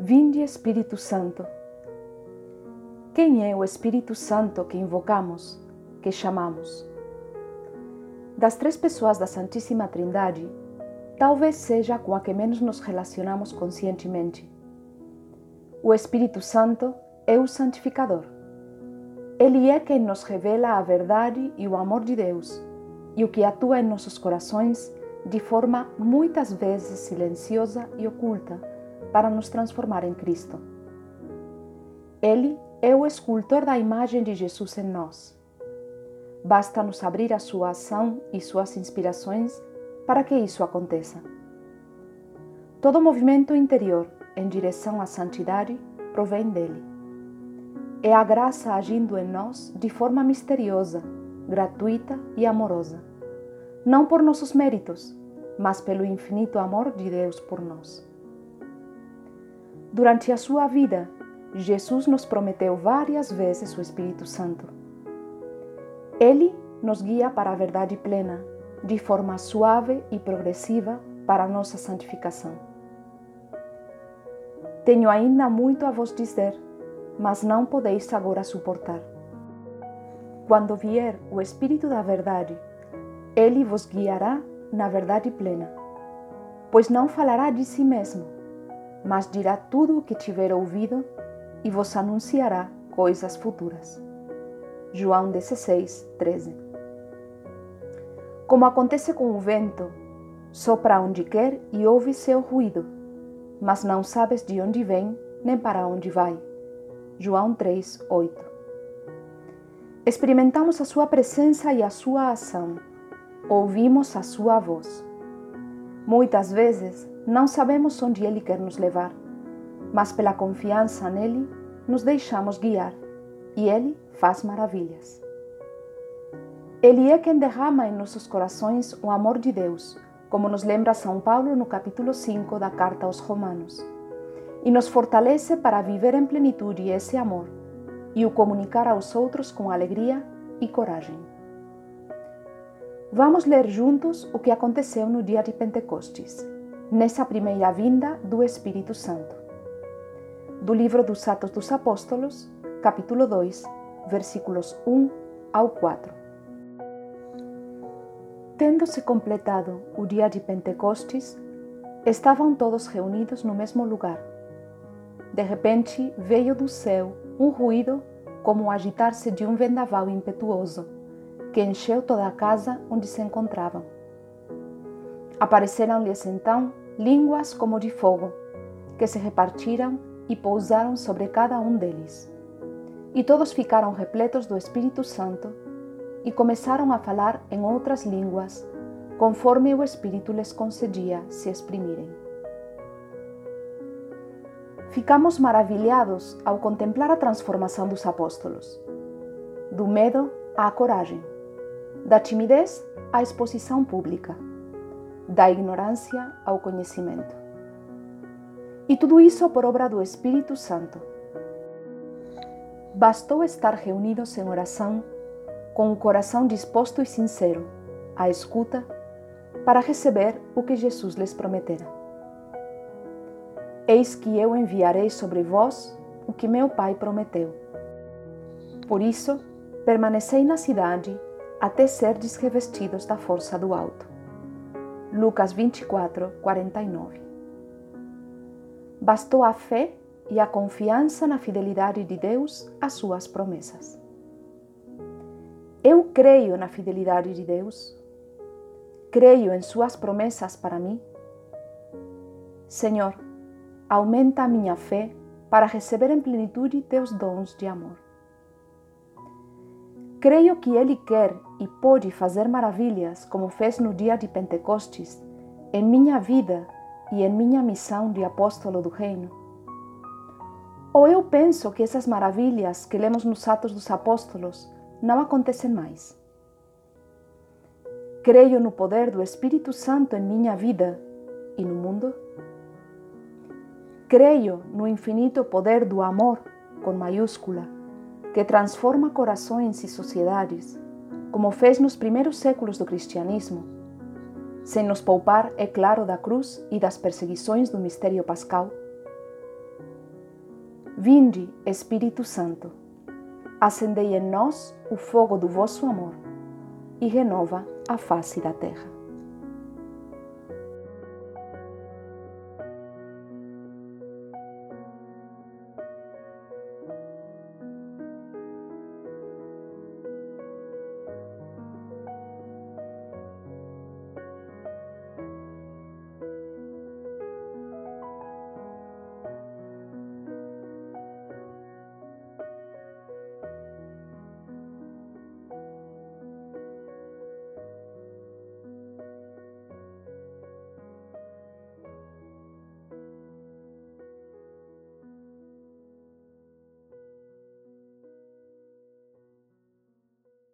Vinde Espírito Santo. Quem é o Espírito Santo que invocamos, que chamamos? Das três pessoas da Santíssima Trindade, talvez seja com a que menos nos relacionamos conscientemente. O Espírito Santo é o santificador. Ele é quem nos revela a verdade e o amor de Deus e o que atua em nossos corações de forma muitas vezes silenciosa e oculta para nos transformar em Cristo. Ele é o escultor da imagem de Jesus em nós. Basta nos abrir a sua ação e suas inspirações para que isso aconteça. Todo movimento interior em direção à santidade provém dele. É a graça agindo em nós de forma misteriosa, gratuita e amorosa, não por nossos méritos, mas pelo infinito amor de Deus por nós. Durante a sua vida, Jesus nos prometeu várias vezes o Espírito Santo. Ele nos guia para a verdade plena, de forma suave e progressiva para a nossa santificação. Tenho ainda muito a vos dizer, mas não podeis agora suportar. Quando vier o Espírito da Verdade, ele vos guiará na verdade plena, pois não falará de si mesmo mas dirá tudo o que tiver ouvido e vos anunciará coisas futuras. João 16, 13. Como acontece com o vento, sopra onde quer e ouve seu ruído, mas não sabes de onde vem nem para onde vai. João 3, 8. Experimentamos a sua presença e a sua ação. Ouvimos a sua voz. Muitas vezes não sabemos onde Ele quer nos levar, mas pela confiança nele nos deixamos guiar e Ele faz maravilhas. Ele é quem derrama em nossos corações o amor de Deus, como nos lembra São Paulo no capítulo 5 da carta aos Romanos, e nos fortalece para viver em plenitude esse amor e o comunicar aos outros com alegria e coragem. Vamos ler juntos o que aconteceu no dia de Pentecostes, nessa primeira vinda do Espírito Santo. Do livro dos Atos dos Apóstolos, capítulo 2, versículos 1 ao 4. Tendo-se completado o dia de Pentecostes, estavam todos reunidos no mesmo lugar. De repente veio do céu um ruído como o agitar-se de um vendaval impetuoso que encheu toda a casa onde se encontravam. Apareceram-lhes então línguas como de fogo, que se repartiram e pousaram sobre cada um deles. E todos ficaram repletos do Espírito Santo e começaram a falar em outras línguas, conforme o Espírito lhes concedia se exprimirem. Ficamos maravilhados ao contemplar a transformação dos apóstolos, do medo à coragem da timidez à exposição pública, da ignorância ao conhecimento. E tudo isso por obra do Espírito Santo. Bastou estar reunidos em oração, com o coração disposto e sincero, à escuta, para receber o que Jesus lhes prometera. Eis que eu enviarei sobre vós o que meu Pai prometeu. Por isso, permanecei na cidade até serdes revestidos da força do alto. Lucas 24, 49. Bastou a fé e a confiança na fidelidade de Deus às suas promessas. Eu creio na fidelidade de Deus. Creio em suas promessas para mim. Senhor, aumenta a minha fé para receber em plenitude teus dons de amor. Creio que Ele quer e pode fazer maravilhas, como fez no dia de Pentecostes, em minha vida e em minha missão de apóstolo do Reino. Ou eu penso que essas maravilhas que lemos nos Atos dos Apóstolos não acontecem mais. Creio no poder do Espírito Santo em minha vida e no mundo. Creio no infinito poder do amor, com maiúscula que transforma corações e sociedades, como fez nos primeiros séculos do cristianismo, sem nos poupar, é claro, da cruz e das perseguições do mistério pascal. Vinde, Espírito Santo, acendei em nós o fogo do vosso amor e renova a face da terra.